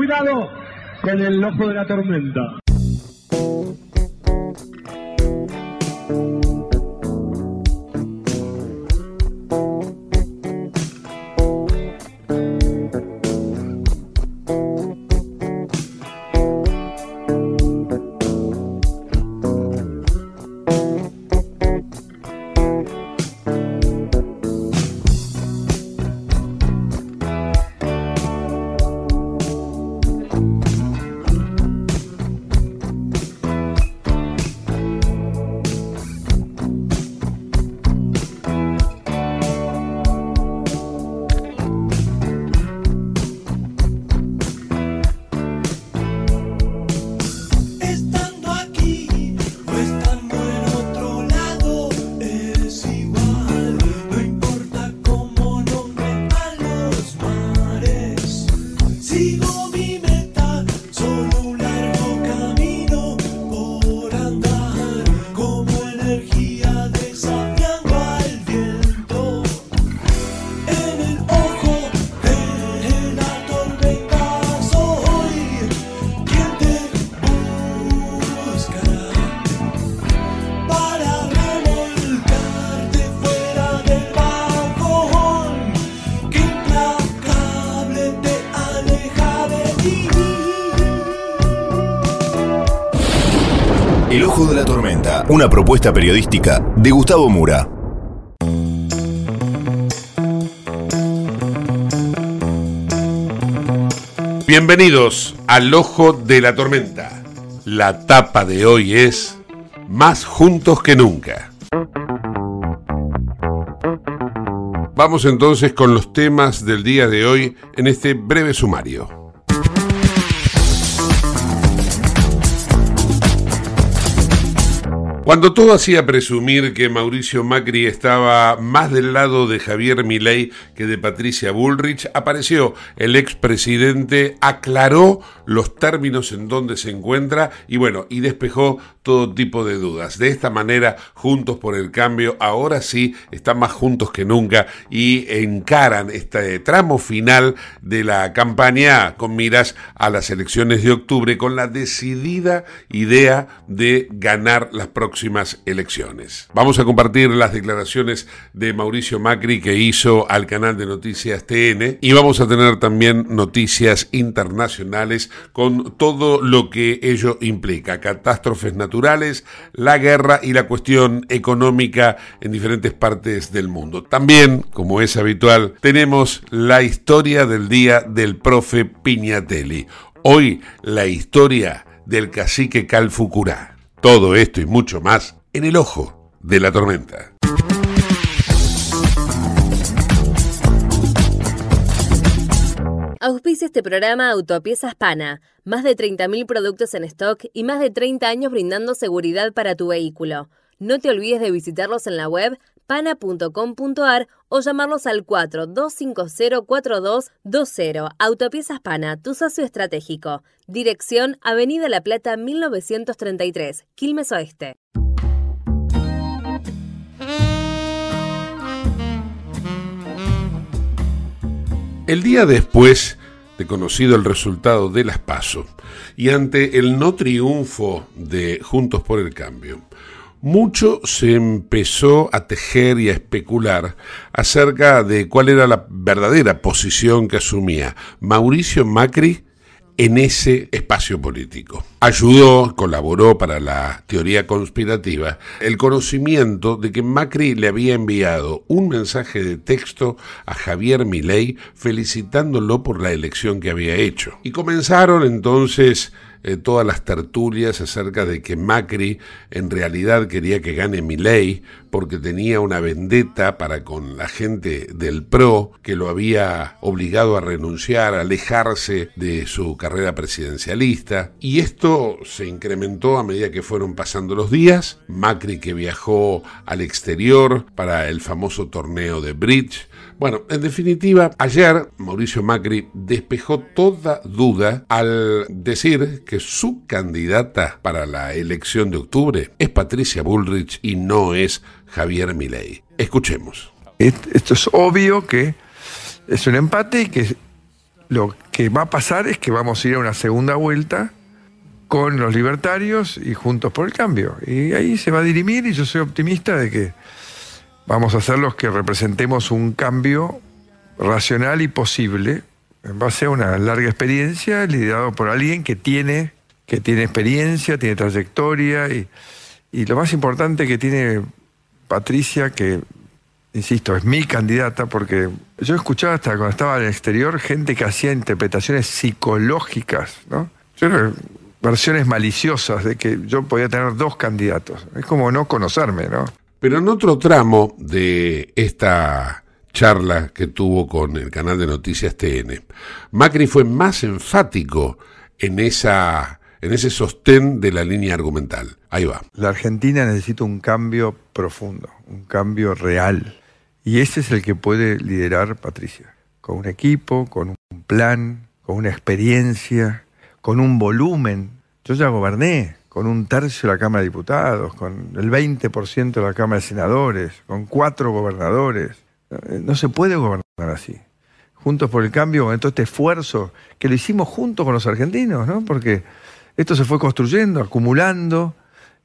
Cuidado con el ojo de la tormenta. Una propuesta periodística de Gustavo Mura. Bienvenidos al Ojo de la Tormenta. La tapa de hoy es Más juntos que nunca. Vamos entonces con los temas del día de hoy en este breve sumario. Cuando todo hacía presumir que Mauricio Macri estaba más del lado de Javier Milei que de Patricia Bullrich, apareció el expresidente, aclaró los términos en donde se encuentra y bueno, y despejó todo tipo de dudas. De esta manera, Juntos por el Cambio ahora sí están más juntos que nunca y encaran este tramo final de la campaña con miras a las elecciones de octubre con la decidida idea de ganar las próximas elecciones. Vamos a compartir las declaraciones de Mauricio Macri que hizo al canal de noticias TN y vamos a tener también noticias internacionales con todo lo que ello implica, catástrofes naturales, la guerra y la cuestión económica en diferentes partes del mundo. También, como es habitual, tenemos la historia del día del profe Piñatelli. Hoy la historia del cacique Calfucurá. Todo esto y mucho más en el ojo de la tormenta. Auspicia este programa Autopiezas Pana. Más de 30.000 productos en stock y más de 30 años brindando seguridad para tu vehículo. No te olvides de visitarlos en la web pana.com.ar o llamarlos al 42504220. Autopiezas Pana, tu socio estratégico. Dirección Avenida La Plata 1933, Quilmes Oeste. El día después de conocido el resultado de las PASO y ante el no triunfo de Juntos por el Cambio, mucho se empezó a tejer y a especular acerca de cuál era la verdadera posición que asumía Mauricio Macri en ese espacio político. Ayudó, colaboró para la teoría conspirativa, el conocimiento de que Macri le había enviado un mensaje de texto a Javier Milei felicitándolo por la elección que había hecho. Y comenzaron entonces eh, todas las tertulias acerca de que Macri en realidad quería que gane Milei porque tenía una vendetta para con la gente del PRO que lo había obligado a renunciar, a alejarse de su carrera presidencialista. Y esto se incrementó a medida que fueron pasando los días. Macri que viajó al exterior para el famoso torneo de Bridge bueno, en definitiva, ayer Mauricio Macri despejó toda duda al decir que su candidata para la elección de octubre es Patricia Bullrich y no es Javier Milei. Escuchemos. Esto es obvio que es un empate y que lo que va a pasar es que vamos a ir a una segunda vuelta con los libertarios y juntos por el cambio. Y ahí se va a dirimir y yo soy optimista de que vamos a ser los que representemos un cambio racional y posible en base a una larga experiencia liderado por alguien que tiene, que tiene experiencia, tiene trayectoria y, y lo más importante que tiene Patricia, que insisto, es mi candidata porque yo escuchaba hasta cuando estaba en el exterior gente que hacía interpretaciones psicológicas, ¿no? Yo versiones maliciosas de que yo podía tener dos candidatos. Es como no conocerme, ¿no? Pero en otro tramo de esta charla que tuvo con el canal de noticias TN, Macri fue más enfático en esa en ese sostén de la línea argumental. Ahí va. La Argentina necesita un cambio profundo, un cambio real. Y ese es el que puede liderar Patricia. Con un equipo, con un plan, con una experiencia, con un volumen. Yo ya goberné con un tercio de la Cámara de Diputados, con el 20% de la Cámara de Senadores, con cuatro gobernadores. No se puede gobernar así. Juntos por el cambio, con todo este esfuerzo que lo hicimos juntos con los argentinos, ¿no? Porque esto se fue construyendo, acumulando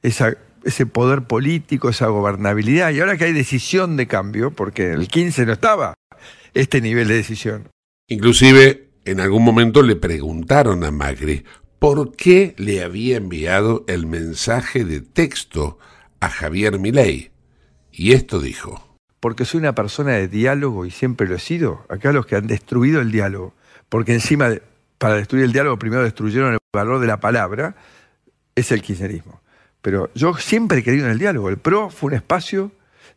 ese poder político, esa gobernabilidad. Y ahora que hay decisión de cambio, porque el 15 no estaba este nivel de decisión. Inclusive, en algún momento le preguntaron a Macri por qué le había enviado el mensaje de texto a Javier Milei. Y esto dijo. Porque soy una persona de diálogo y siempre lo he sido. Acá los que han destruido el diálogo, porque encima para destruir el diálogo primero destruyeron el valor de la palabra, es el kirchnerismo. Pero yo siempre he creído en el diálogo. El PRO fue un espacio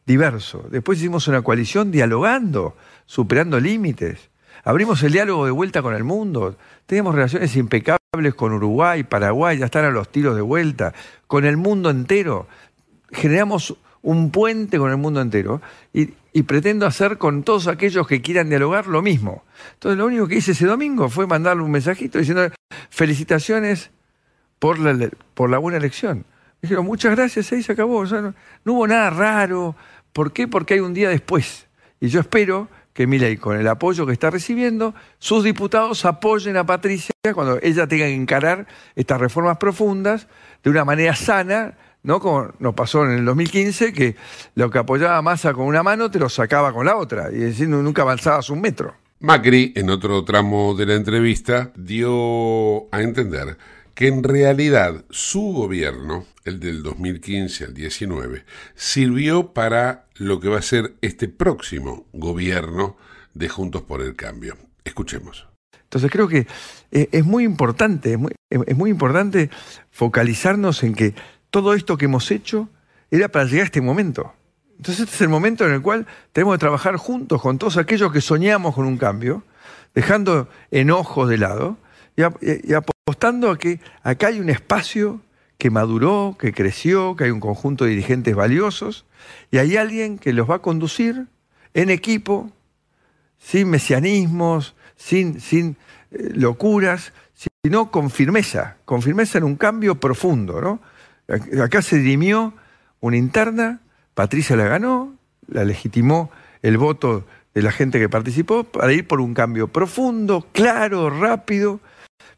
diverso. Después hicimos una coalición dialogando, superando límites. Abrimos el diálogo de vuelta con el mundo. Tenemos relaciones impecables con Uruguay, Paraguay, ya están a los tiros de vuelta, con el mundo entero. Generamos un puente con el mundo entero y, pretendo hacer con todos aquellos que quieran dialogar lo mismo. Entonces lo único que hice ese domingo fue mandarle un mensajito diciendo felicitaciones por la, por la buena elección. Dijeron, muchas gracias, ahí se acabó. no, hubo nada raro. ¿Por qué? Porque hay un día después. Y yo espero que Milei, con el apoyo que está recibiendo, sus diputados apoyen a Patricia cuando ella tenga que encarar estas reformas profundas de una manera sana, ¿no? Como nos pasó en el 2015, que lo que apoyaba Massa con una mano te lo sacaba con la otra, y diciendo nunca avanzabas un metro. Macri, en otro tramo de la entrevista, dio a entender que en realidad su gobierno, el del 2015 al 19, sirvió para lo que va a ser este próximo gobierno de Juntos por el Cambio. Escuchemos. Entonces creo que eh, es muy importante, es muy, importante focalizarnos en que todo esto que hemos hecho era para llegar a este momento. Entonces este es el momento en el cual tenemos que trabajar juntos con todos aquellos que soñamos con un cambio, dejando enojos de lado y, y, apostando a que acá hay un espacio que maduró, que creció, que hay un conjunto de dirigentes valiosos y hay alguien que los va a conducir en equipo, sin mesianismos, sin, sin eh, locuras, sino con firmeza, con firmeza en un cambio profundo. ¿no? Acá se dirimió una interna, Patricia la ganó, la legitimó el voto de la gente que participó para ir por un cambio profundo, claro, rápido,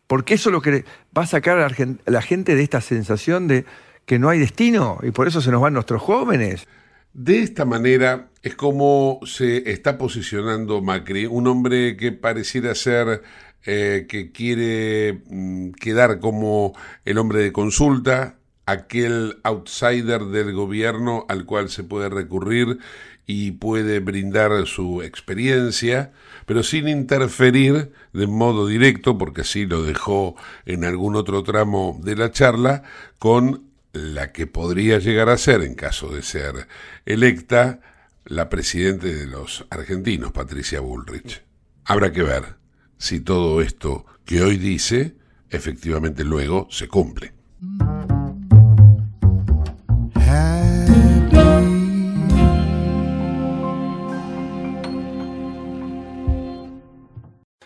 porque eso es lo que va a sacar a la gente de esta sensación de que no hay destino y por eso se nos van nuestros jóvenes. De esta manera es como se está posicionando Macri, un hombre que pareciera ser eh, que quiere mm, quedar como el hombre de consulta, aquel outsider del gobierno al cual se puede recurrir y puede brindar su experiencia, pero sin interferir de modo directo, porque así lo dejó en algún otro tramo de la charla, con la que podría llegar a ser, en caso de ser electa, la presidenta de los argentinos, Patricia Bullrich. Habrá que ver si todo esto que hoy dice efectivamente luego se cumple.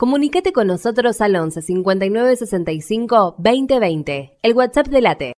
Comunicate con nosotros al 11 59 65 2020, el WhatsApp de Late.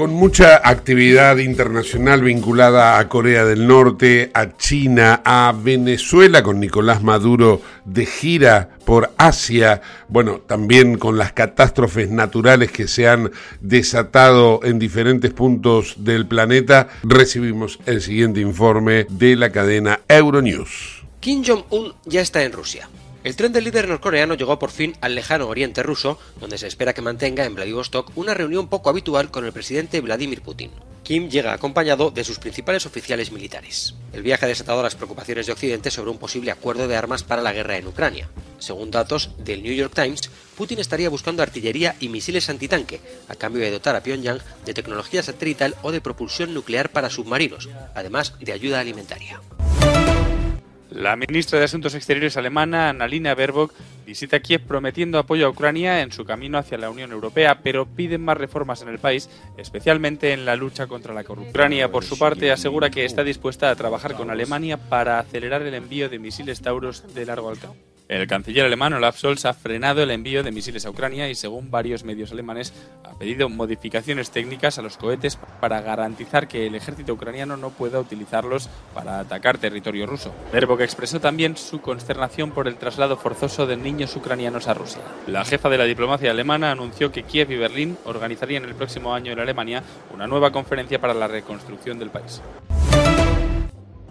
Con mucha actividad internacional vinculada a Corea del Norte, a China, a Venezuela, con Nicolás Maduro de gira por Asia, bueno, también con las catástrofes naturales que se han desatado en diferentes puntos del planeta, recibimos el siguiente informe de la cadena Euronews. Kim Jong-un ya está en Rusia. El tren del líder norcoreano llegó por fin al lejano oriente ruso, donde se espera que mantenga en Vladivostok una reunión poco habitual con el presidente Vladimir Putin. Kim llega acompañado de sus principales oficiales militares. El viaje ha desatado las preocupaciones de Occidente sobre un posible acuerdo de armas para la guerra en Ucrania. Según datos del New York Times, Putin estaría buscando artillería y misiles antitanque, a cambio de dotar a Pyongyang de tecnología satelital o de propulsión nuclear para submarinos, además de ayuda alimentaria. La ministra de Asuntos Exteriores alemana, Annalena Baerbock, visita Kiev prometiendo apoyo a Ucrania en su camino hacia la Unión Europea, pero piden más reformas en el país, especialmente en la lucha contra la corrupción. Ucrania, por su parte, asegura que está dispuesta a trabajar con Alemania para acelerar el envío de misiles Taurus de largo alcance. El canciller alemán Olaf Scholz ha frenado el envío de misiles a Ucrania y, según varios medios alemanes, ha pedido modificaciones técnicas a los cohetes para garantizar que el ejército ucraniano no pueda utilizarlos para atacar territorio ruso. Baerbock expresó también su consternación por el traslado forzoso de niños ucranianos a Rusia. La jefa de la diplomacia alemana anunció que Kiev y Berlín organizarían el próximo año en Alemania una nueva conferencia para la reconstrucción del país.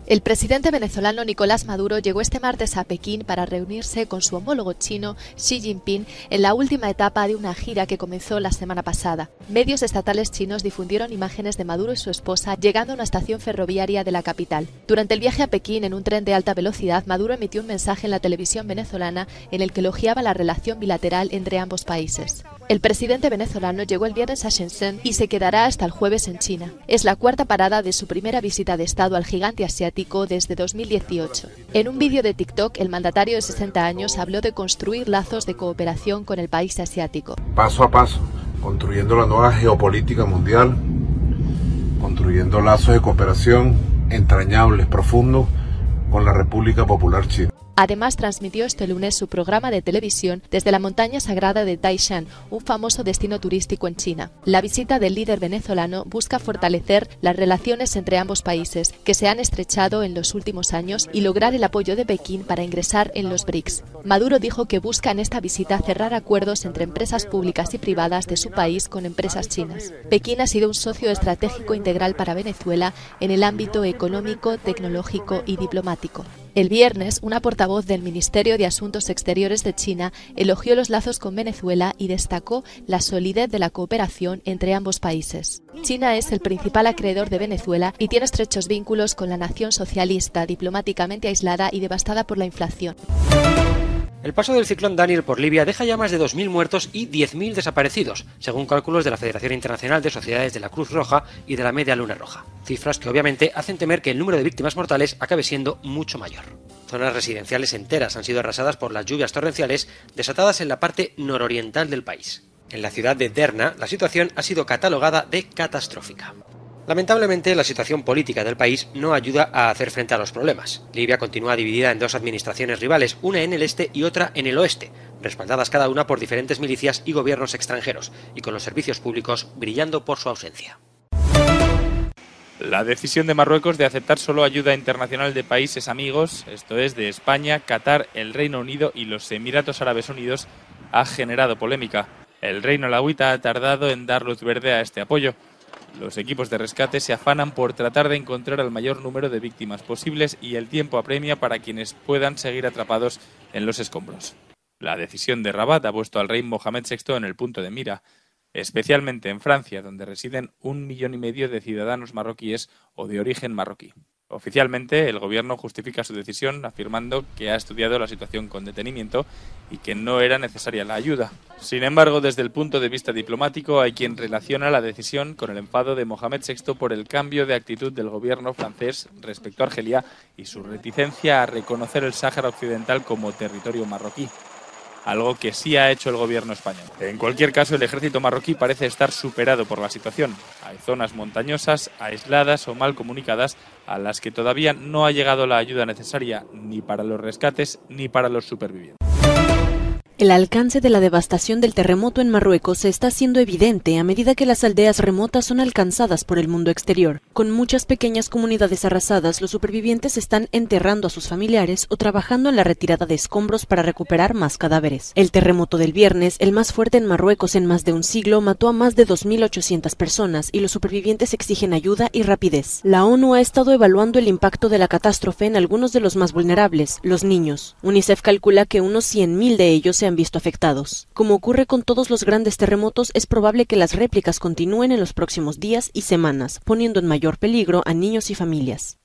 El presidente venezolano Nicolás Maduro llegó este martes a Pekín para reunirse con su homólogo chino Xi Jinping en la última etapa de una gira que comenzó la semana pasada. Medios estatales chinos difundieron imágenes de Maduro y su esposa llegando a una estación ferroviaria de la capital. Durante el viaje a Pekín en un tren de alta velocidad, Maduro emitió un mensaje en la televisión venezolana en el que elogiaba la relación bilateral entre ambos países. El presidente venezolano llegó el viernes a Shenzhen y se quedará hasta el jueves en China. Es la cuarta parada de su primera visita de Estado al gigante asiático desde 2018. En un vídeo de TikTok, el mandatario de 60 años habló de construir lazos de cooperación con el país asiático. Paso a paso, construyendo la nueva geopolítica mundial, construyendo lazos de cooperación entrañables, profundos, con la República Popular China. Además, transmitió este lunes su programa de televisión desde la montaña sagrada de Taishan, un famoso destino turístico en China. La visita del líder venezolano busca fortalecer las relaciones entre ambos países, que se han estrechado en los últimos años, y lograr el apoyo de Pekín para ingresar en los BRICS. Maduro dijo que busca en esta visita cerrar acuerdos entre empresas públicas y privadas de su país con empresas chinas. Pekín ha sido un socio estratégico integral para Venezuela en el ámbito económico, tecnológico y diplomático. El viernes, una portavoz del Ministerio de Asuntos Exteriores de China elogió los lazos con Venezuela y destacó la solidez de la cooperación entre ambos países. China es el principal acreedor de Venezuela y tiene estrechos vínculos con la nación socialista, diplomáticamente aislada y devastada por la inflación. El paso del ciclón Daniel por Libia deja ya más de 2.000 muertos y 10.000 desaparecidos, según cálculos de la Federación Internacional de Sociedades de la Cruz Roja y de la Media Luna Roja. Cifras que obviamente hacen temer que el número de víctimas mortales acabe siendo mucho mayor. Zonas residenciales enteras han sido arrasadas por las lluvias torrenciales desatadas en la parte nororiental del país. En la ciudad de Derna, la situación ha sido catalogada de catastrófica. Lamentablemente, la situación política del país no ayuda a hacer frente a los problemas. Libia continúa dividida en dos administraciones rivales, una en el este y otra en el oeste, respaldadas cada una por diferentes milicias y gobiernos extranjeros, y con los servicios públicos brillando por su ausencia. La decisión de Marruecos de aceptar solo ayuda internacional de países amigos, esto es, de España, Qatar, el Reino Unido y los Emiratos Árabes Unidos, ha generado polémica. El Reino Alawita ha tardado en dar luz verde a este apoyo. Los equipos de rescate se afanan por tratar de encontrar el mayor número de víctimas posibles y el tiempo apremia para quienes puedan seguir atrapados en los escombros. La decisión de Rabat ha puesto al rey Mohamed VI en el punto de mira, especialmente en Francia, donde residen un millón y medio de ciudadanos marroquíes o de origen marroquí. Oficialmente, el gobierno justifica su decisión afirmando que ha estudiado la situación con detenimiento y que no era necesaria la ayuda. Sin embargo, desde el punto de vista diplomático, hay quien relaciona la decisión con el enfado de Mohamed VI por el cambio de actitud del gobierno francés respecto a Argelia y su reticencia a reconocer el Sáhara Occidental como territorio marroquí algo que sí ha hecho el gobierno español. En cualquier caso, el ejército marroquí parece estar superado por la situación. Hay zonas montañosas, aisladas o mal comunicadas a las que todavía no ha llegado la ayuda necesaria ni para los rescates ni para los supervivientes. El alcance de la devastación del terremoto en Marruecos se está haciendo evidente a medida que las aldeas remotas son alcanzadas por el mundo exterior. Con muchas pequeñas comunidades arrasadas, los supervivientes están enterrando a sus familiares o trabajando en la retirada de escombros para recuperar más cadáveres. El terremoto del viernes, el más fuerte en Marruecos en más de un siglo, mató a más de 2.800 personas y los supervivientes exigen ayuda y rapidez. La ONU ha estado evaluando el impacto de la catástrofe en algunos de los más vulnerables, los niños. UNICEF calcula que unos 100.000 de ellos se han visto afectados. Como ocurre con todos los grandes terremotos, es probable que las réplicas continúen en los próximos días y semanas, poniendo en mayor peligro a niños y familias.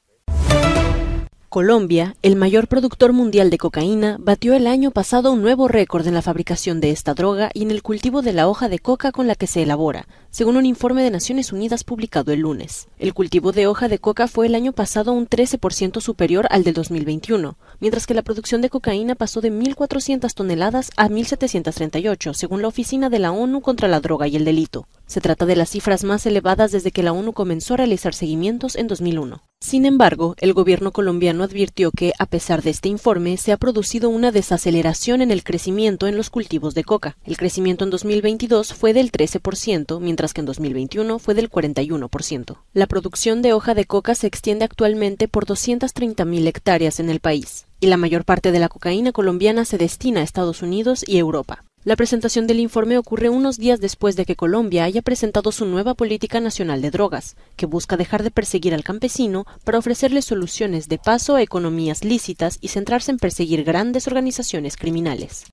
Colombia, el mayor productor mundial de cocaína, batió el año pasado un nuevo récord en la fabricación de esta droga y en el cultivo de la hoja de coca con la que se elabora, según un informe de Naciones Unidas publicado el lunes. El cultivo de hoja de coca fue el año pasado un 13% superior al del 2021, mientras que la producción de cocaína pasó de 1.400 toneladas a 1.738, según la Oficina de la ONU contra la Droga y el Delito. Se trata de las cifras más elevadas desde que la ONU comenzó a realizar seguimientos en 2001. Sin embargo, el gobierno colombiano advirtió que, a pesar de este informe, se ha producido una desaceleración en el crecimiento en los cultivos de coca. El crecimiento en 2022 fue del 13%, mientras que en 2021 fue del 41%. La producción de hoja de coca se extiende actualmente por 230.000 hectáreas en el país, y la mayor parte de la cocaína colombiana se destina a Estados Unidos y Europa. La presentación del informe ocurre unos días después de que Colombia haya presentado su nueva política nacional de drogas, que busca dejar de perseguir al campesino para ofrecerle soluciones de paso a economías lícitas y centrarse en perseguir grandes organizaciones criminales.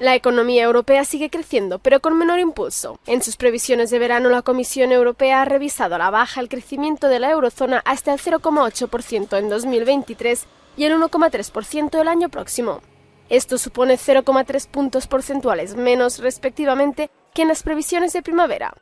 La economía europea sigue creciendo, pero con menor impulso. En sus previsiones de verano, la Comisión Europea ha revisado a la baja el crecimiento de la eurozona hasta el 0,8% en 2023 y el 1,3% el año próximo. Esto supone 0,3 puntos porcentuales menos respectivamente que en las previsiones de primavera.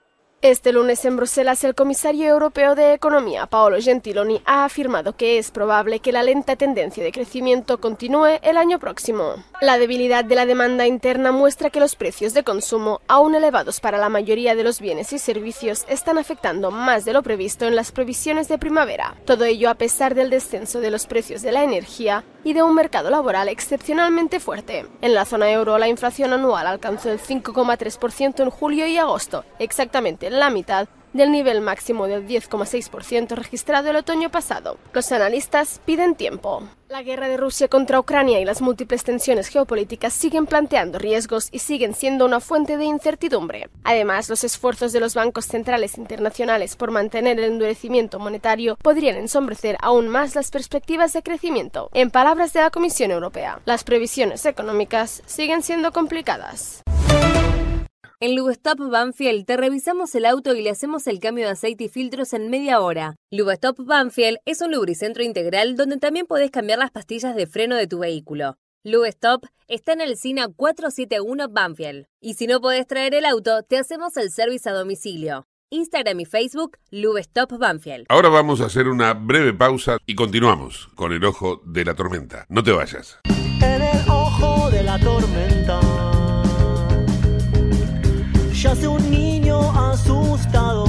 Este lunes en Bruselas, el comisario europeo de Economía, Paolo Gentiloni, ha afirmado que es probable que la lenta tendencia de crecimiento continúe el año próximo. La debilidad de la demanda interna muestra que los precios de consumo, aún elevados para la mayoría de los bienes y servicios, están afectando más de lo previsto en las previsiones de primavera. Todo ello a pesar del descenso de los precios de la energía y de un mercado laboral excepcionalmente fuerte. En la zona euro, la inflación anual alcanzó el 5,3% en julio y agosto, exactamente la mitad del nivel máximo del 10,6% registrado el otoño pasado. Los analistas piden tiempo. La guerra de Rusia contra Ucrania y las múltiples tensiones geopolíticas siguen planteando riesgos y siguen siendo una fuente de incertidumbre. Además, los esfuerzos de los bancos centrales internacionales por mantener el endurecimiento monetario podrían ensombrecer aún más las perspectivas de crecimiento. En palabras de la Comisión Europea, las previsiones económicas siguen siendo complicadas. En Lubestop Banfield te revisamos el auto y le hacemos el cambio de aceite y filtros en media hora. Lubestop Banfield es un lubricentro integral donde también podés cambiar las pastillas de freno de tu vehículo. Lubestop está en el SINA 471 Banfield. Y si no podés traer el auto, te hacemos el servicio a domicilio. Instagram y Facebook, Lubestop Banfield. Ahora vamos a hacer una breve pausa y continuamos con el ojo de la tormenta. No te vayas. En el ojo de la tormenta yace un niño asustado.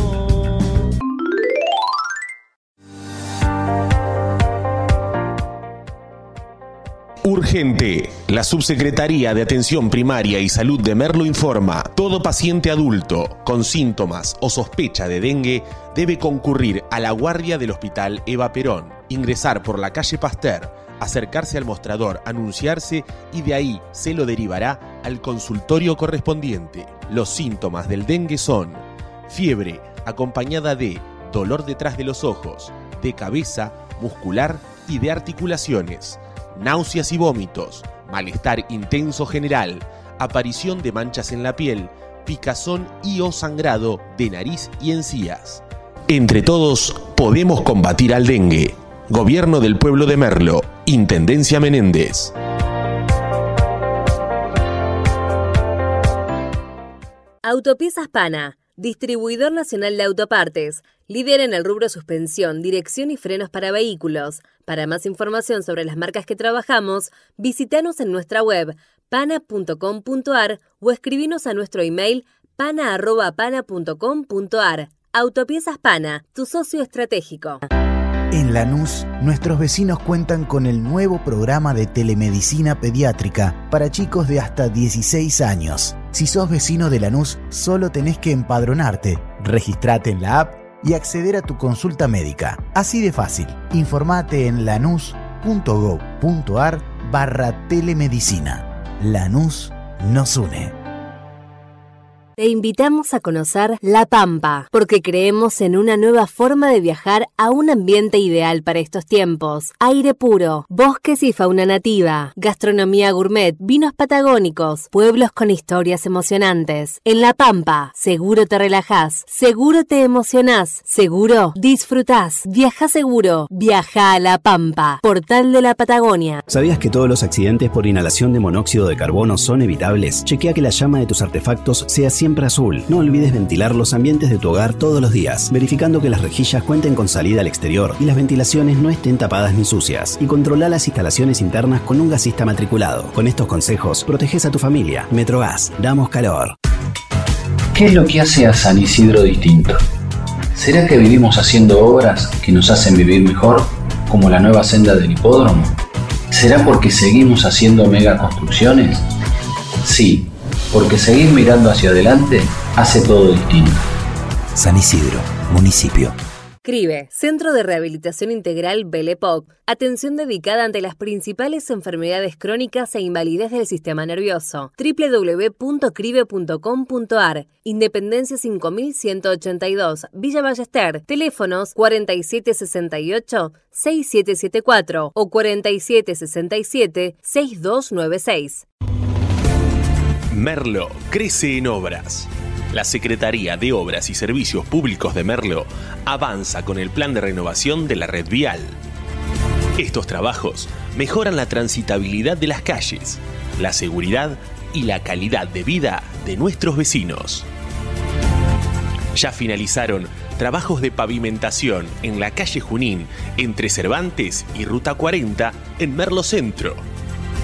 Urgente. La Subsecretaría de Atención Primaria y Salud de Merlo informa, todo paciente adulto con síntomas o sospecha de dengue debe concurrir a la guardia del Hospital Eva Perón, ingresar por la calle Pasteur, acercarse al mostrador, anunciarse y de ahí se lo derivará al consultorio correspondiente. Los síntomas del dengue son fiebre acompañada de dolor detrás de los ojos, de cabeza, muscular y de articulaciones, náuseas y vómitos, malestar intenso general, aparición de manchas en la piel, picazón y o sangrado de nariz y encías. Entre todos podemos combatir al dengue. Gobierno del Pueblo de Merlo, Intendencia Menéndez. Autopiezas Pana, distribuidor nacional de autopartes, líder en el rubro suspensión, dirección y frenos para vehículos. Para más información sobre las marcas que trabajamos, visítanos en nuestra web pana.com.ar o escribinos a nuestro email pana.pana.com.ar. Autopiezas Pana, tu socio estratégico. En Lanús, nuestros vecinos cuentan con el nuevo programa de telemedicina pediátrica para chicos de hasta 16 años. Si sos vecino de Lanús, solo tenés que empadronarte, registrate en la app y acceder a tu consulta médica. Así de fácil. Informate en lanús.gov.ar barra telemedicina. Lanús nos une. Te invitamos a conocer La Pampa, porque creemos en una nueva forma de viajar a un ambiente ideal para estos tiempos. Aire puro, bosques y fauna nativa, gastronomía gourmet, vinos patagónicos, pueblos con historias emocionantes. En La Pampa, seguro te relajás, seguro te emocionás, seguro disfrutás. Viaja seguro, viaja a La Pampa, portal de la Patagonia. ¿Sabías que todos los accidentes por inhalación de monóxido de carbono son evitables? Chequea que la llama de tus artefactos sea siempre azul. No olvides ventilar los ambientes de tu hogar todos los días, verificando que las rejillas cuenten con salida al exterior y las ventilaciones no estén tapadas ni sucias. Y controla las instalaciones internas con un gasista matriculado. Con estos consejos, proteges a tu familia. Metrogas, damos calor. ¿Qué es lo que hace a San Isidro distinto? ¿Será que vivimos haciendo obras que nos hacen vivir mejor, como la nueva senda del hipódromo? ¿Será porque seguimos haciendo megaconstrucciones? Sí, porque seguir mirando hacia adelante hace todo distinto. San Isidro, municipio. CRIBE, Centro de Rehabilitación Integral Belepoc. Atención dedicada ante las principales enfermedades crónicas e invalidez del sistema nervioso. www.cribe.com.ar Independencia 5182, Villa Ballester. Teléfonos 4768-6774 o 4767-6296. Merlo crece en obras. La Secretaría de Obras y Servicios Públicos de Merlo avanza con el plan de renovación de la red vial. Estos trabajos mejoran la transitabilidad de las calles, la seguridad y la calidad de vida de nuestros vecinos. Ya finalizaron trabajos de pavimentación en la calle Junín entre Cervantes y Ruta 40 en Merlo Centro.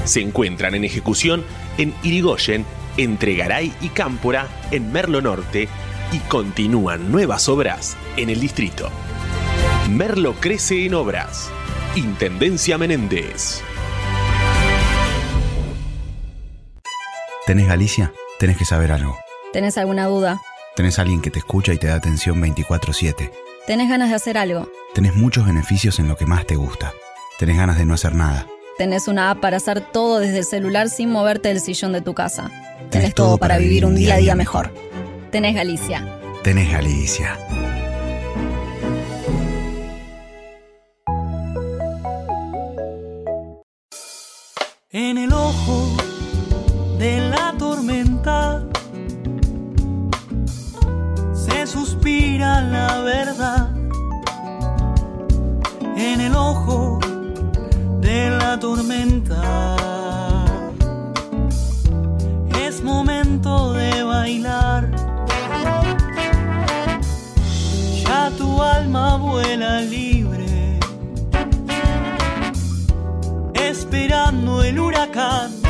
Se encuentran en ejecución en Irigoyen entre Garay y Cámpora en Merlo Norte y continúan nuevas obras en el distrito. Merlo crece en obras. Intendencia Menéndez. ¿Tenés Galicia? Tenés que saber algo. ¿Tenés alguna duda? Tenés alguien que te escucha y te da atención 24/7. ¿Tenés ganas de hacer algo? Tenés muchos beneficios en lo que más te gusta. Tenés ganas de no hacer nada. Tenés una app para hacer todo desde el celular sin moverte del sillón de tu casa. Tenés, todo para vivir un día a día mejor. Tenés Galicia. Tenés Galicia. En el ojo de la tormenta se suspira la verdad. En el ojo la tormenta es momento de bailar. Ya tu alma vuela libre, esperando el huracán.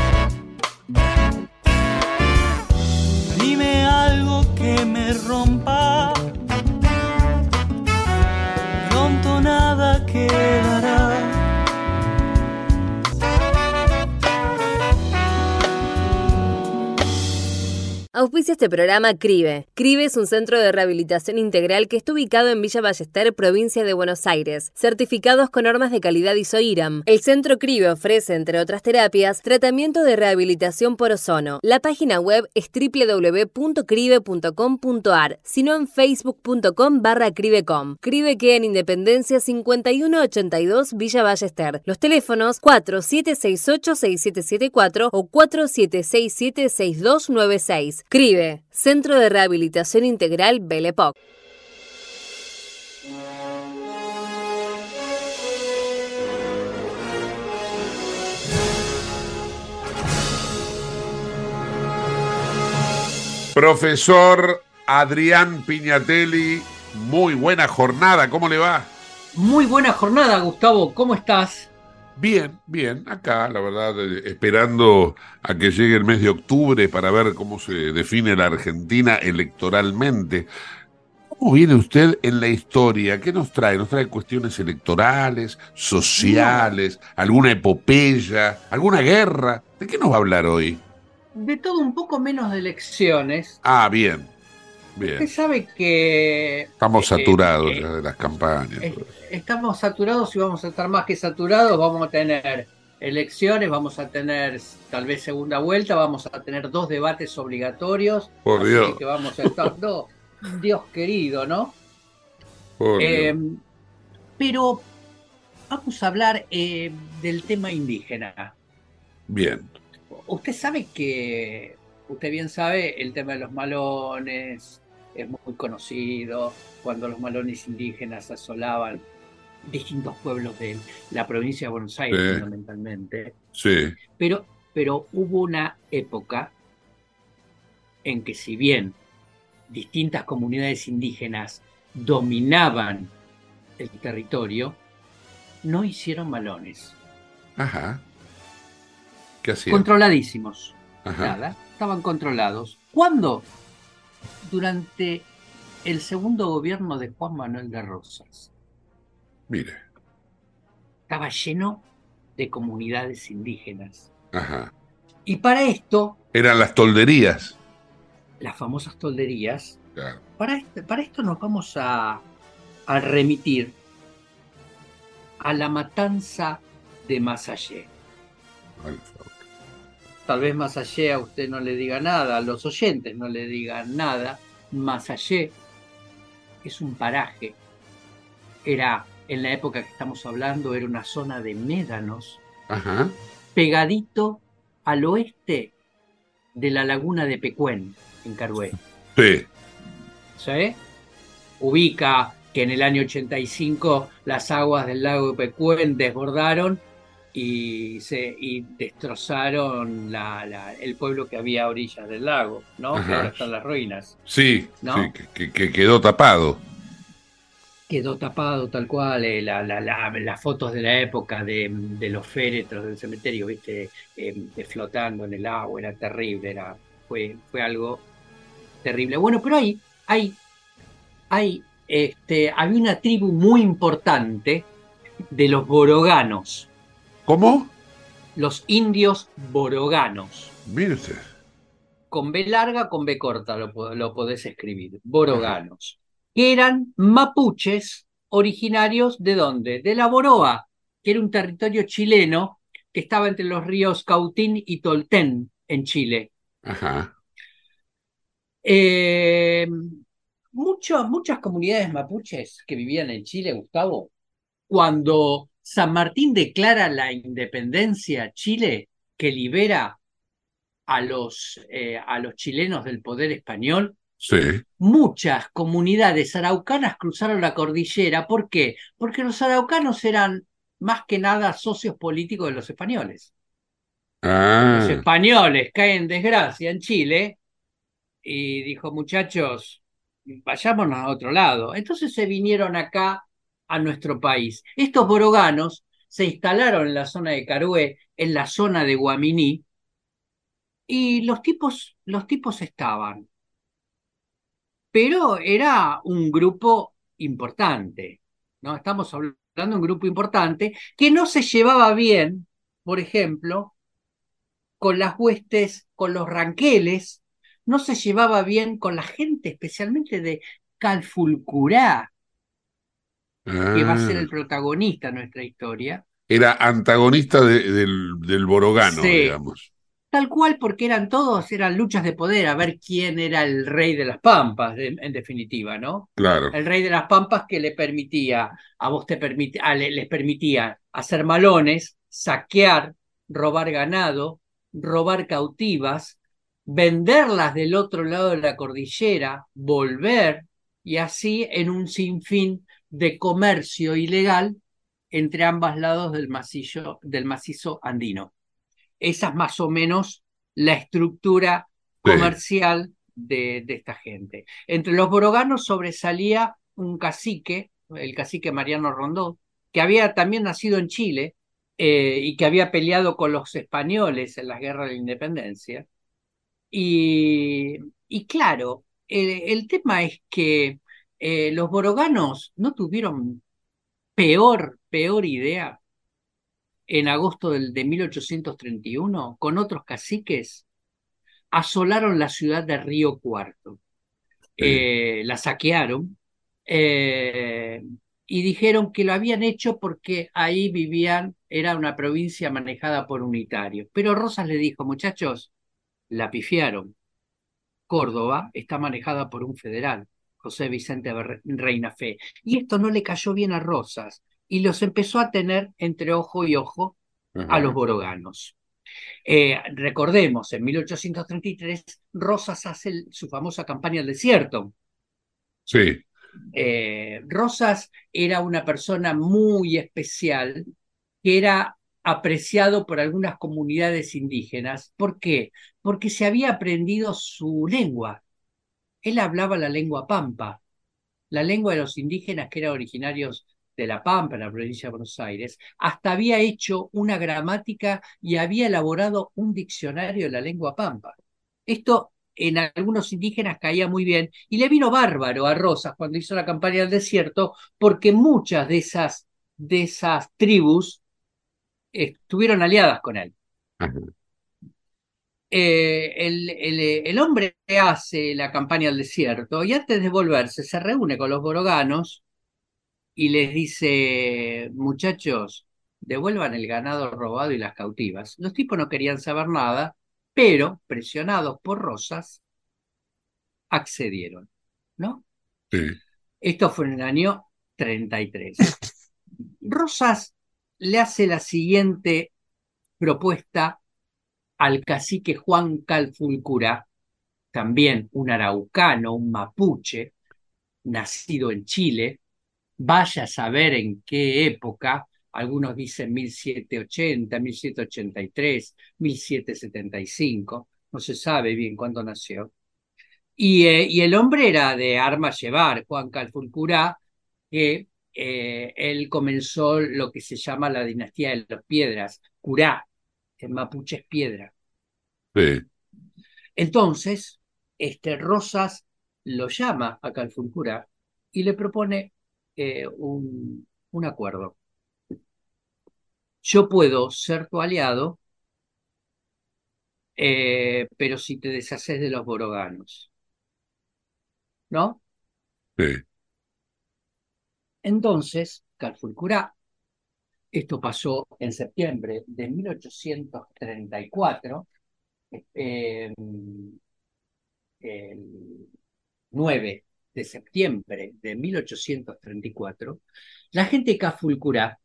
Auspicia este programa CRIBE. CRIBE es un centro de rehabilitación integral que está ubicado en Villa Ballester, provincia de Buenos Aires, certificados con normas de calidad ISOIRAM. El centro CRIBE ofrece, entre otras terapias, tratamiento de rehabilitación por ozono. La página web es www.cribe.com.ar, sino en facebook.com barra cribecom. CRIBE queda en Independencia 5182 Villa Ballester. Los teléfonos 4768-6774 o 4767-6296. CRIBE, Centro de Rehabilitación Integral Belepoc. Profesor Adrián Piñatelli, muy buena jornada, ¿cómo le va? Muy buena jornada, Gustavo, ¿cómo estás? Bien, bien, acá, la verdad, eh, esperando a que llegue el mes de octubre para ver cómo se define la Argentina electoralmente. ¿Cómo viene usted en la historia? ¿Qué nos trae? ¿Nos trae cuestiones electorales, sociales, alguna epopeya, alguna guerra? ¿De qué nos va a hablar hoy? De todo un poco menos de elecciones. Ah, bien. Bien. Usted sabe que Estamos eh, saturados eh, ya de las campañas. eh, estamos saturados y vamos a estar más que saturados. Vamos a tener elecciones, vamos a tener tal vez segunda vuelta, vamos a tener dos debates obligatorios. Por así Dios. que vamos a estar no, Dios querido, ¿no? Por Eh, Dios. pero vamos a hablar del tema indígena. Bien. Usted sabe que, usted bien sabe, el tema de los malones es muy conocido, cuando los malones indígenas asolaban distintos pueblos de la provincia de Buenos Aires Sí. fundamentalmente. Sí. Pero, pero hubo una época en que si bien distintas comunidades indígenas dominaban el territorio, no hicieron malones. Ajá. ¿Qué hacían? Controladísimos. Ajá. Nada, estaban controlados. ¿Cuándo? Durante el segundo gobierno de Juan Manuel de Rosas. Mire. Estaba lleno de comunidades indígenas. Ajá. Y para esto, Eran las tolderías. las famosas tolderías, Claro. para, este- para esto nos vamos a, a remitir a la matanza de Masallé. Tal vez Masallé a usted no le diga nada, a los oyentes no le digan nada. Masallé es un paraje. Era, en la época que estamos hablando, era una zona de médanos, Ajá. pegadito al oeste de la laguna de Pecuén, en Carué. Sí. ¿sí? Ubica que en el año 85 las aguas del lago de Pecuén desbordaron y, se, y destrozaron la- la- el pueblo que había a orillas del lago, ¿no? Que ahora están las ruinas. Sí, ¿No? sí, que, que- que quedó tapado. Quedó tapado tal cual, eh, la- la- la- las fotos de la época de, de los féretros del cementerio, viste, Eh, flotando en el agua, era terrible, era, fue, fue algo terrible. Bueno, pero ahí, hay, hay, este, había una tribu muy importante de los boroganos. ¿Cómo? Los indios boroganos. Mire usted. Con B larga, con B corta lo, lo podés escribir. Boroganos. Que eran mapuches originarios de dónde? De la Boroa, que era un territorio chileno que estaba entre los ríos Cautín y Tolten en Chile. Ajá. Eh, mucho- muchas comunidades mapuches que vivían en Chile, Gustavo, cuando San Martín declara la independencia Chile, que libera a los, eh, a los chilenos del poder español, Sí. muchas comunidades araucanas cruzaron la cordillera. ¿Por qué? Porque los araucanos eran más que nada socios políticos de los españoles. Los Ah. españoles caen en desgracia en Chile y dijo, muchachos, vayámonos a otro lado. Entonces se vinieron acá a nuestro país. Estos boroganos se instalaron en la zona de Carué, en la zona de Guaminí, y los tipos, los tipos estaban. Pero era un grupo importante, ¿no? Estamos hablando de un grupo importante que no se llevaba bien, por ejemplo, con las huestes, con los ranqueles, no se llevaba bien con la gente, especialmente de Calfulcurá, que va a ser el Ah. protagonista de nuestra historia. Era antagonista de- del, del Borogano, Sí. digamos. Tal cual, porque eran todos, eran luchas de poder, a ver quién era el rey de las pampas, de- en definitiva, ¿no? Claro. El rey de las pampas que le permitía, a vos te permite, a le- les permitía hacer malones, saquear, robar ganado, robar cautivas, venderlas del otro lado de la cordillera, volver, y así en un sinfín de comercio ilegal entre ambos lados del macizo, del macizo andino. Esa es más o menos la estructura Sí. comercial de, de esta gente. Entre los boroganos sobresalía un cacique, el cacique Mariano Rondó, que había también nacido en Chile eh, y que había peleado con los españoles en las guerras de la independencia. Y, y claro, el, el tema es que eh, los boroganos no tuvieron peor, peor idea en agosto del, de 1831 con otros caciques, asolaron la ciudad de Río Cuarto, eh, la saquearon eh, y dijeron que lo habían hecho porque ahí vivían, era una provincia manejada por unitarios. Pero Rosas le dijo, muchachos, la pifiaron. Córdoba está manejada por un federal, José Vicente Reina Fe. Y esto no le cayó bien a Rosas y los empezó a tener entre ojo y ojo a los boroganos. Eh, recordemos, en 1833 Rosas hace su famosa campaña al desierto. Sí. Eh, Rosas era una persona muy especial que era apreciado por algunas comunidades indígenas. ¿Por qué? Porque se había aprendido su lengua. Él hablaba la lengua pampa, la lengua de los indígenas que eran originarios de La Pampa, en la provincia de Buenos Aires, hasta había hecho una gramática y había elaborado un diccionario de la lengua pampa. Esto en algunos indígenas caía muy bien y le vino bárbaro a Rosas cuando hizo la campaña del desierto porque muchas de esas, de esas tribus estuvieron aliadas con él. Eh, el, el, hombre hace la campaña del desierto y antes de volverse se reúne con los boroganos y les dice, muchachos, devuelvan el ganado robado y las cautivas. Los tipos no querían saber nada, pero presionados por Rosas, accedieron, ¿no? Sí. Esto fue en el año 33. Rosas le hace la siguiente propuesta al cacique Juan Calfulcura, también un araucano, un mapuche, nacido en Chile, vaya a saber en qué época, algunos dicen 1780, 1783, 1775, no se sabe bien cuándo nació. Y, eh, el hombre era de armas llevar, Juan Calfulcurá, que eh, él comenzó lo que se llama la dinastía de las piedras, Curá, en mapuche es piedra. Sí. Entonces, este Rosas lo llama a Calfulcurá y le propone eh, un, un acuerdo. Yo puedo ser tu aliado, eh, pero si te deshaces de los boroganos. ¿No? Sí. Entonces, Calfulcurá, esto pasó en septiembre de 1834, eh, el 9 de septiembre de 1834, la gente de Cafulcurá,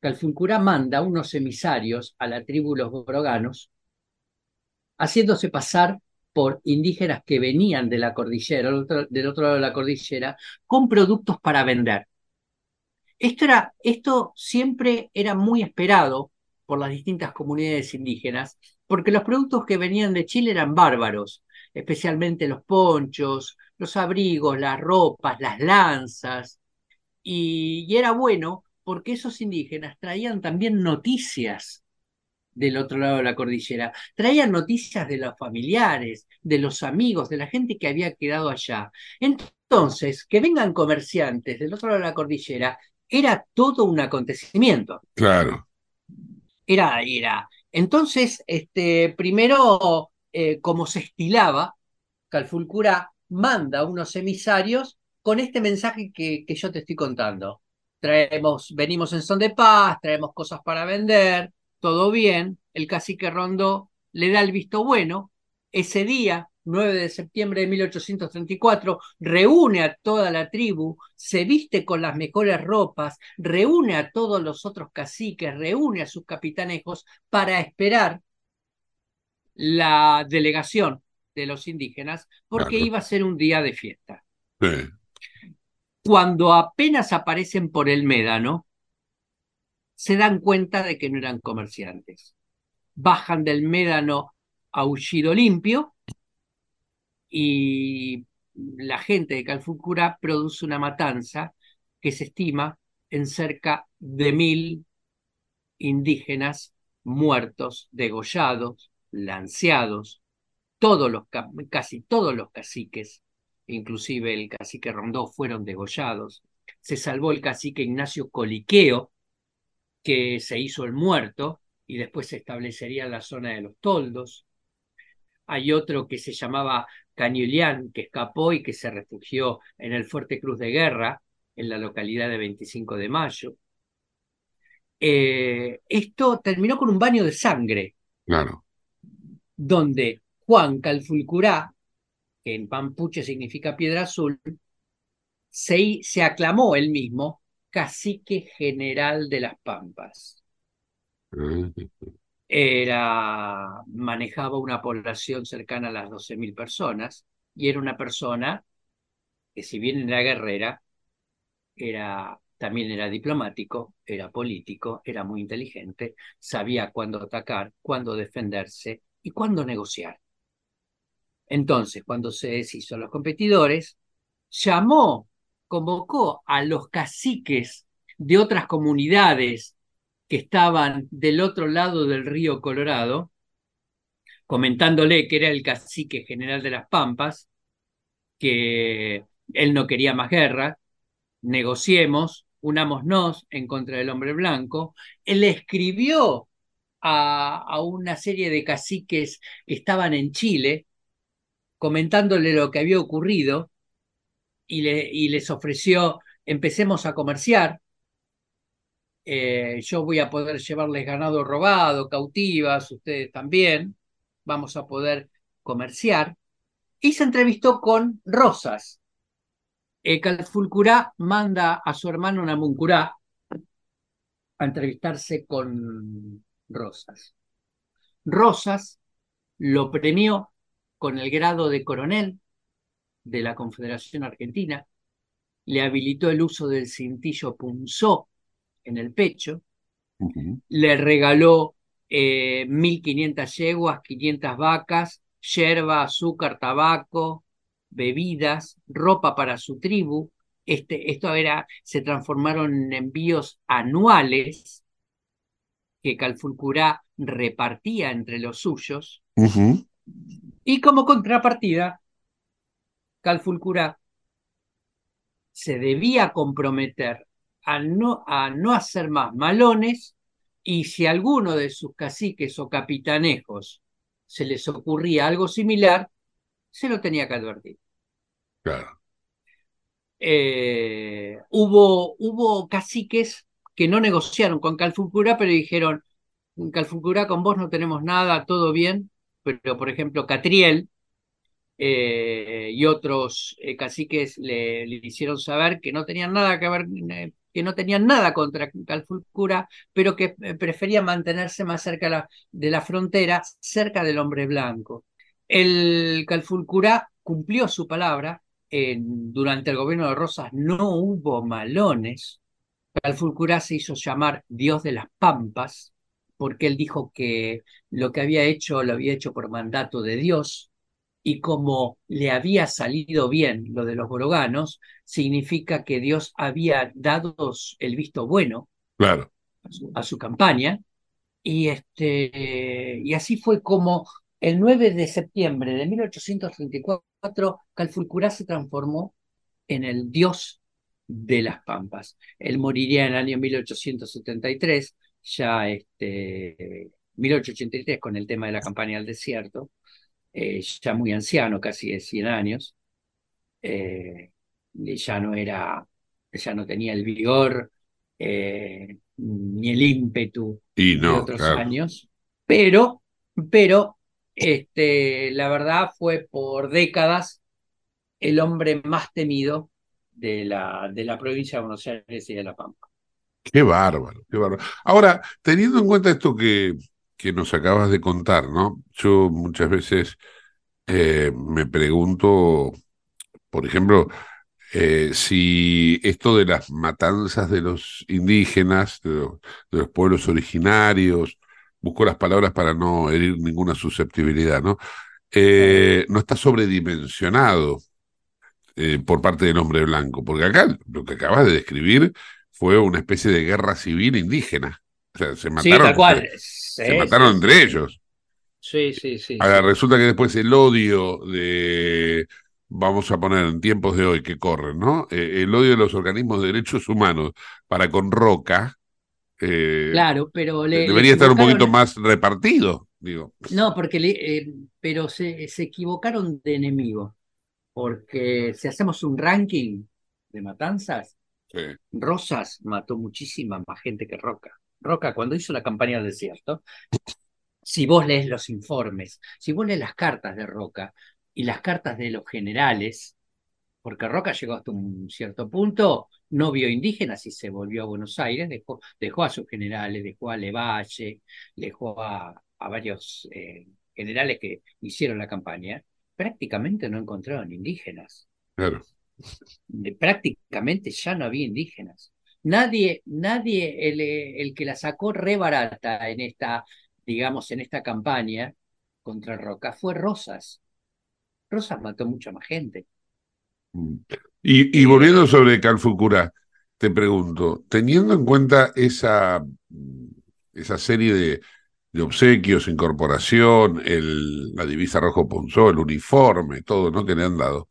Calfulcurá manda unos emisarios a la tribu Los Boroganos, haciéndose pasar por indígenas que venían de la cordillera, del otro, lado de la cordillera, con productos para vender. Esto, era, esto siempre era muy esperado por las distintas comunidades indígenas, porque los productos que venían de Chile eran bárbaros, especialmente los ponchos, los abrigos, las ropas, las lanzas, y, era bueno porque esos indígenas traían también noticias del otro lado de la cordillera, traían noticias de los familiares, de los amigos, de la gente que había quedado allá. Entonces, que vengan comerciantes del otro lado de la cordillera era todo un acontecimiento. Claro. Era, era. Entonces, este, primero, eh, como se estilaba, Calfulcura manda unos emisarios con este mensaje que, que yo te estoy contando. Traemos, venimos en son de paz, traemos cosas para vender, todo bien. El cacique Rondo le da el visto bueno. Ese día, 9 de septiembre de 1834, reúne a toda la tribu, se viste con las mejores ropas, reúne a todos los otros caciques, reúne a sus capitanejos para esperar la delegación de los indígenas porque iba a ser un día de fiesta. Cuando apenas aparecen por el médano, se dan cuenta de que no eran comerciantes. Bajan del médano aullido limpio y la gente de Calfucura produce una matanza que se estima en cerca de mil indígenas muertos, degollados, lanceados, todos los, casi todos los caciques inclusive el cacique Rondó, fueron degollados. Se salvó el cacique Ignacio Coliqueo, que se hizo el muerto y después se establecería en la zona de los toldos. Hay otro que se llamaba Cañulián, que escapó y que se refugió en el Fuerte Cruz de Guerra, en la localidad de 25 de Mayo. Eh, esto terminó con un baño de sangre. Claro. Donde Juan Calfulcurá, que en pampuche significa piedra azul, se, se aclamó él mismo cacique general de las Pampas. Era, manejaba una población cercana a las 12.000 personas y era una persona que si bien era guerrera, era, también era diplomático, era político, era muy inteligente, sabía cuándo atacar, cuándo defenderse y cuándo negociar. Entonces, cuando se deshizo a los competidores, llamó, convocó a los caciques de otras comunidades que estaban del otro lado del río Colorado, comentándole que era el cacique general de las Pampas, que él no quería más guerra, negociemos, unámonos en contra del hombre blanco. Él escribió a, una serie de caciques que estaban en Chile, comentándole lo que había ocurrido y, le, y les ofreció, empecemos a comerciar, eh, yo voy a poder llevarles ganado robado, cautivas, ustedes también, vamos a poder comerciar. Y se entrevistó con Rosas. Eh, Calfulcurá manda a su hermano Namuncurá a entrevistarse con Rosas. Rosas lo premió con el grado de coronel de la Confederación Argentina, le habilitó el uso del cintillo punzó en el pecho, le regaló 1.500 eh, yeguas, 500 vacas, yerba, azúcar, tabaco, bebidas, ropa para su tribu. Este, esto era, se transformaron en envíos anuales que Calfulcurá repartía entre los suyos. Y como contrapartida, Calfulcurá se debía comprometer a no, a no hacer más malones y si a alguno de sus caciques o capitanejos se les ocurría algo similar, se lo tenía que advertir. Claro. Eh, hubo, hubo caciques que no negociaron con Calfucura, pero dijeron, Calfucura, con vos no tenemos nada, todo bien, pero por ejemplo Catriel eh, y otros eh, caciques le, le, hicieron saber que no tenían nada que ver que no tenían nada contra Calfulcura, pero que eh, preferían mantenerse más cerca de la frontera, cerca del hombre blanco. El Calfulcura cumplió su palabra, durante el gobierno de Rosas no hubo malones, Calfulcura se hizo llamar Dios de las Pampas, porque él dijo que lo que había hecho lo había hecho por mandato de Dios, y como le había salido bien lo de los boroganos, significa que Dios había dado el visto bueno claro. a, su, campaña. Y, este, y así fue como el 9 de septiembre de 1834 Calfulcurá se transformó en el dios de las pampas. Él moriría en el año 1873, ya este, 1883 con el tema de la campaña al desierto, eh, ya muy anciano, casi de 100 años, eh, ya no era, ya no tenía el vigor eh, ni el ímpetu de otros años, pero, pero este, la verdad fue por décadas el hombre más temido de la, de la provincia de Buenos Aires y de La Pampa. Qué bárbaro, qué bárbaro. Ahora, teniendo en cuenta esto que, que nos acabas de contar, ¿no? Yo muchas veces eh, me pregunto, por ejemplo, eh, si esto de las matanzas de los indígenas, de los, pueblos originarios, busco las palabras para no herir ninguna susceptibilidad, ¿no? Eh, no está sobredimensionado por parte del hombre blanco, porque acá lo que acabas de describir fue una especie de guerra civil indígena. O sea, se mataron. Se mataron entre ellos. Sí, sí, sí. Ahora, resulta que después el odio de, vamos a poner en tiempos de hoy que corren, ¿no? Eh, el odio de los organismos de derechos humanos para con Roca. eh, Claro, pero le, le debería estar un poquito más repartido, digo. No, porque le- eh, pero se, se equivocaron de enemigo. Porque si hacemos un ranking de matanzas, Sí. Rosas mató muchísima más gente que Roca. Roca, cuando hizo la campaña del desierto, si vos lees los informes, si vos lees las cartas de Roca y las cartas de los generales, porque Roca llegó hasta un cierto punto, no vio indígenas y se volvió a Buenos Aires, dejó, dejó a sus generales, dejó a Levalle, dejó a, a varios eh, generales que hicieron la campaña, prácticamente no encontraron indígenas Claro. prácticamente ya no había indígenas. Nadie, nadie, el, eh, el que la sacó re barata en esta, digamos, en esta campaña contra Roca fue Rosas. Rosas mató mucha más gente. Y, y volviendo sobre Calfucurá, te pregunto, teniendo en cuenta esa, esa serie de, de obsequios, incorporación, el, la divisa rojo punzó, el uniforme, todo, ¿no? que le han dado,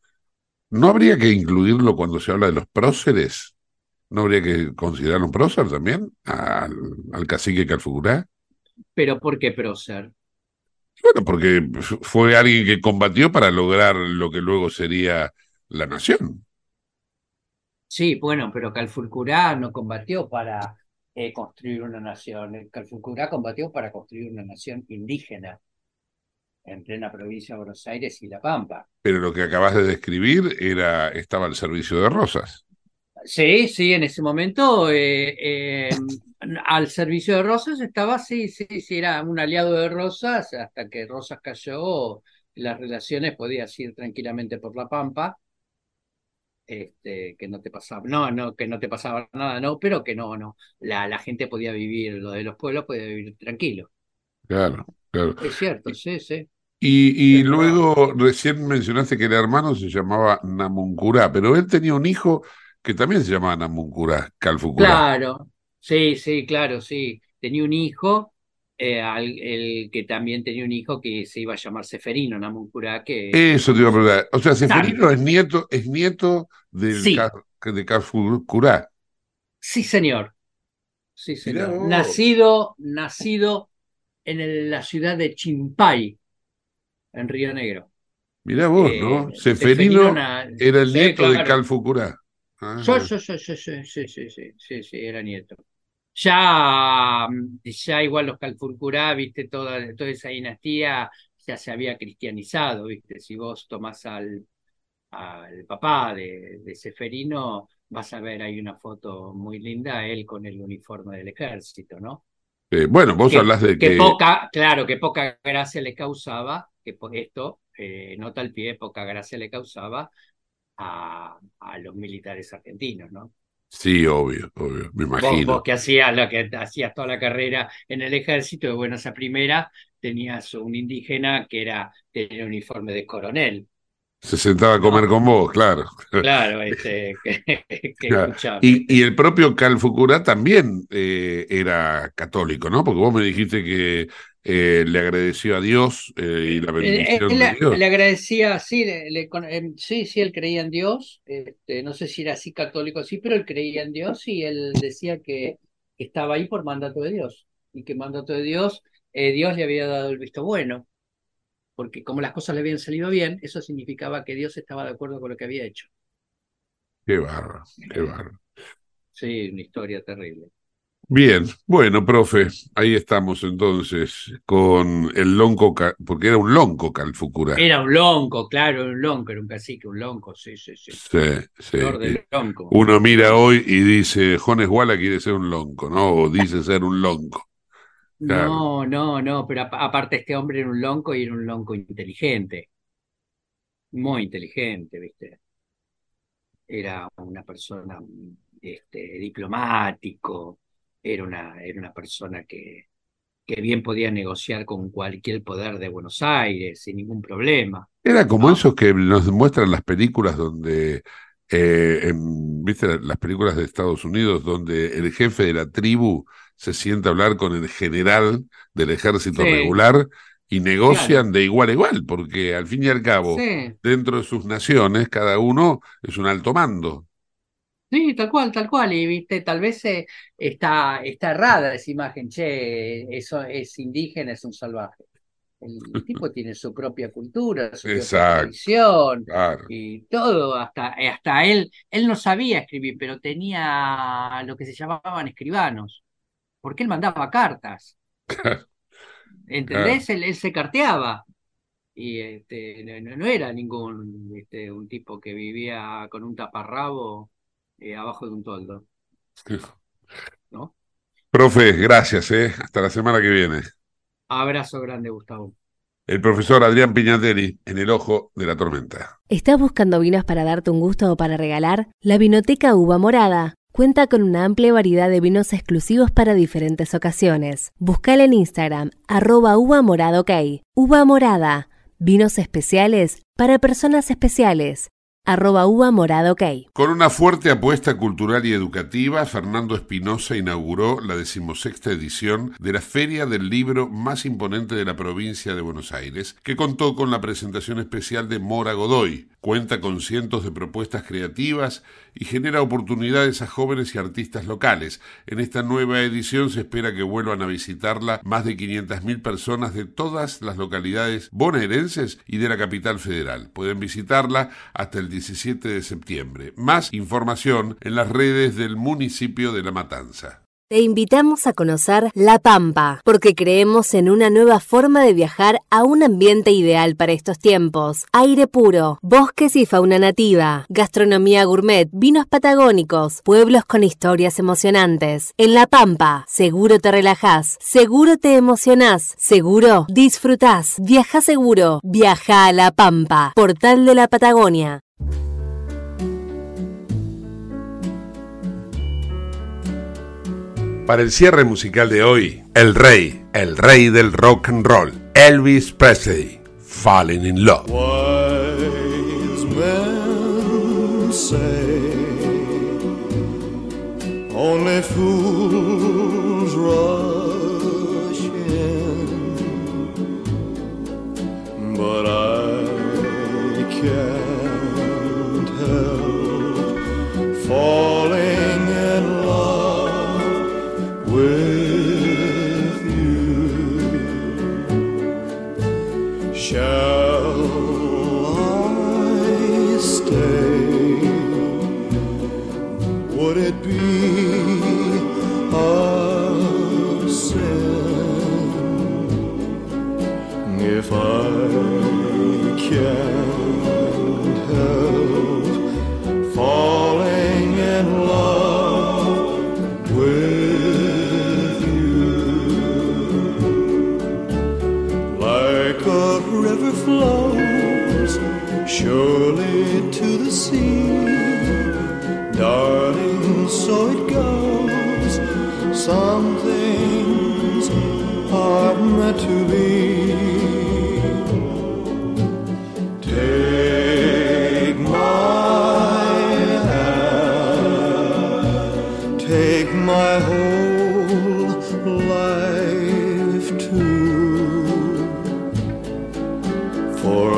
¿no habría que incluirlo cuando se habla de los próceres? ¿No habría que considerar un prócer también al, al cacique Calfucurá? Pero ¿por qué prócer? Bueno, porque fue alguien que combatió para lograr lo que luego sería la nación. Sí, bueno, pero Calfurcurá no combatió para eh, construir una nación. Calfurcurá combatió para construir una nación indígena en plena provincia de Buenos Aires y La Pampa. Pero lo que acabas de describir era, estaba al servicio de Rosas. Sí, sí, en ese momento eh, eh, al servicio de Rosas estaba, sí, sí, sí, era un aliado de Rosas, hasta que Rosas cayó, las relaciones podías ir tranquilamente por la Pampa, este, que no te pasaba, no, no, que no te pasaba nada, no, pero que no, no, la, la gente podía vivir, lo de los pueblos podía vivir tranquilo. Claro, claro. Es cierto, sí, sí. Y, y luego recién mencionaste que el hermano se llamaba Namuncurá, pero él tenía un hijo que también se llamaba Namuncurá, Calfucurá. Claro, sí, sí, claro, sí. Tenía un hijo, eh, al- el que también tenía un hijo que se iba a llamar Seferino Namuncurá, que Eso te iba a preguntar. O sea, Seferino es nieto, es nieto del Sí. Cal- de Calfucurá. Sí, señor. Sí, Mirá señor. Nacido, nacido en el- la ciudad de Chimpay, en Río Negro. Mirá vos, Eh, ¿no? Seferino Seferino na- era el sí, nieto de. Calfucurá. Ah, yo, yo, yo, yo, sí, sí, sí, sí, sí, era nieto. Ya, mm, ya igual los Calfurcurá, viste, toda, toda esa dinastía ya se había cristianizado, viste, si vos tomás al, al papá de, de Seferino, vas a ver, hay una foto muy linda, él con el uniforme del ejército, ¿no? Eh, bueno, vos que, hablas de que, que... Poca, claro, que poca gracia le causaba, que por esto, eh, nota al pie, poca gracia le causaba a, a los militares argentinos, ¿no? Sí, obvio, obvio, me imagino. vos que hacías lo que hacías toda la carrera en el ejército, de buenas a primera, tenías un indígena que era tenía un uniforme de coronel. Se sentaba a comer con vos, claro. Claro, este, que, que Claro. Y, y el propio Calfucurá también eh, era católico, ¿no? Porque vos me dijiste que eh, le agradeció a Dios eh, y la Eh, bendición él de le, Dios. le agradecía, sí, le- em, sí, sí, él creía en Dios, este, no sé si era así católico, sí, pero él creía en Dios y él decía que estaba ahí por mandato de Dios y que mandato de Dios, eh, Dios le había dado el visto bueno, porque como las cosas le habían salido bien, eso significaba que Dios estaba de acuerdo con lo que había hecho. Qué bárbaro, qué bárbaro. Sí, una historia terrible. Bien, bueno, profe, ahí estamos entonces con el lonco, porque era un lonco Calfucurá. Era un lonco, claro, un lonco, era un cacique, un lonco, sí, sí, sí. Sí, sí. Flor del lonco. Uno mira hoy y dice, Jones Guala quiere ser un lonco, ¿no? O dice ser un lonco. Claro. No, no, no, pero apa- aparte este hombre era un lonco y era un lonco inteligente, muy inteligente, ¿viste? Era una persona este, diplomático, era una, era una persona que, que bien podía negociar con cualquier poder de Buenos Aires sin ningún problema. Era como esos que nos muestran las películas donde, eh, en- ¿viste? Las películas de Estados Unidos donde el jefe de la tribu se sienta a hablar con el general del ejército Sí. regular y negocian de igual a igual, porque al fin y al cabo, Sí. dentro de sus naciones, cada uno es un alto mando. Sí, tal cual, tal cual. Y viste, tal vez eh, está, está errada esa imagen, che, eso es indígena, es un salvaje. El tipo tiene su propia cultura, su propia tradición claro. y todo, hasta, hasta él, él no sabía escribir, pero tenía lo que se llamaban escribanos, porque él mandaba cartas, ¿entendés? Él, él se carteaba. Y este, no, no- no era ningún este, un tipo que vivía con un taparrabo eh, abajo de un toldo. ¿no? Profe, gracias, ¿eh? Hasta la semana que viene. Abrazo grande, Gustavo. El profesor Adrián Piñatelli en el ojo de la tormenta. ¿Estás buscando vinos para darte un gusto o para regalar? La Vinoteca Uva Morada cuenta con una amplia variedad de vinos exclusivos para diferentes ocasiones. Buscala en Instagram, arroba uva morada ok. Uva Morada, vinos especiales para personas especiales. Con una fuerte apuesta cultural y educativa, Fernando Espinosa inauguró la decimosexta edición de la Feria del Libro más imponente de la provincia de Buenos Aires, que contó con la presentación especial de Mora Godoy. Cuenta con cientos de propuestas creativas y genera oportunidades a jóvenes y artistas locales. En esta nueva edición se espera que vuelvan a visitarla más de 500.000 personas de todas las localidades bonaerenses y de la capital federal. Pueden visitarla hasta el 17 de septiembre. Más información en las redes del municipio de La Matanza. Te invitamos a conocer La Pampa, porque creemos en una nueva forma de viajar a un ambiente ideal para estos tiempos. Aire puro, bosques y fauna nativa, gastronomía gourmet, vinos patagónicos, pueblos con historias emocionantes. En La Pampa, seguro te relajás, seguro te emocionás, seguro disfrutás. Viaja seguro, viaja a La Pampa, portal de la Patagonia. Para el cierre musical de hoy, el rey, el rey del rock and roll, Elvis Presley, Falling in Love. Say For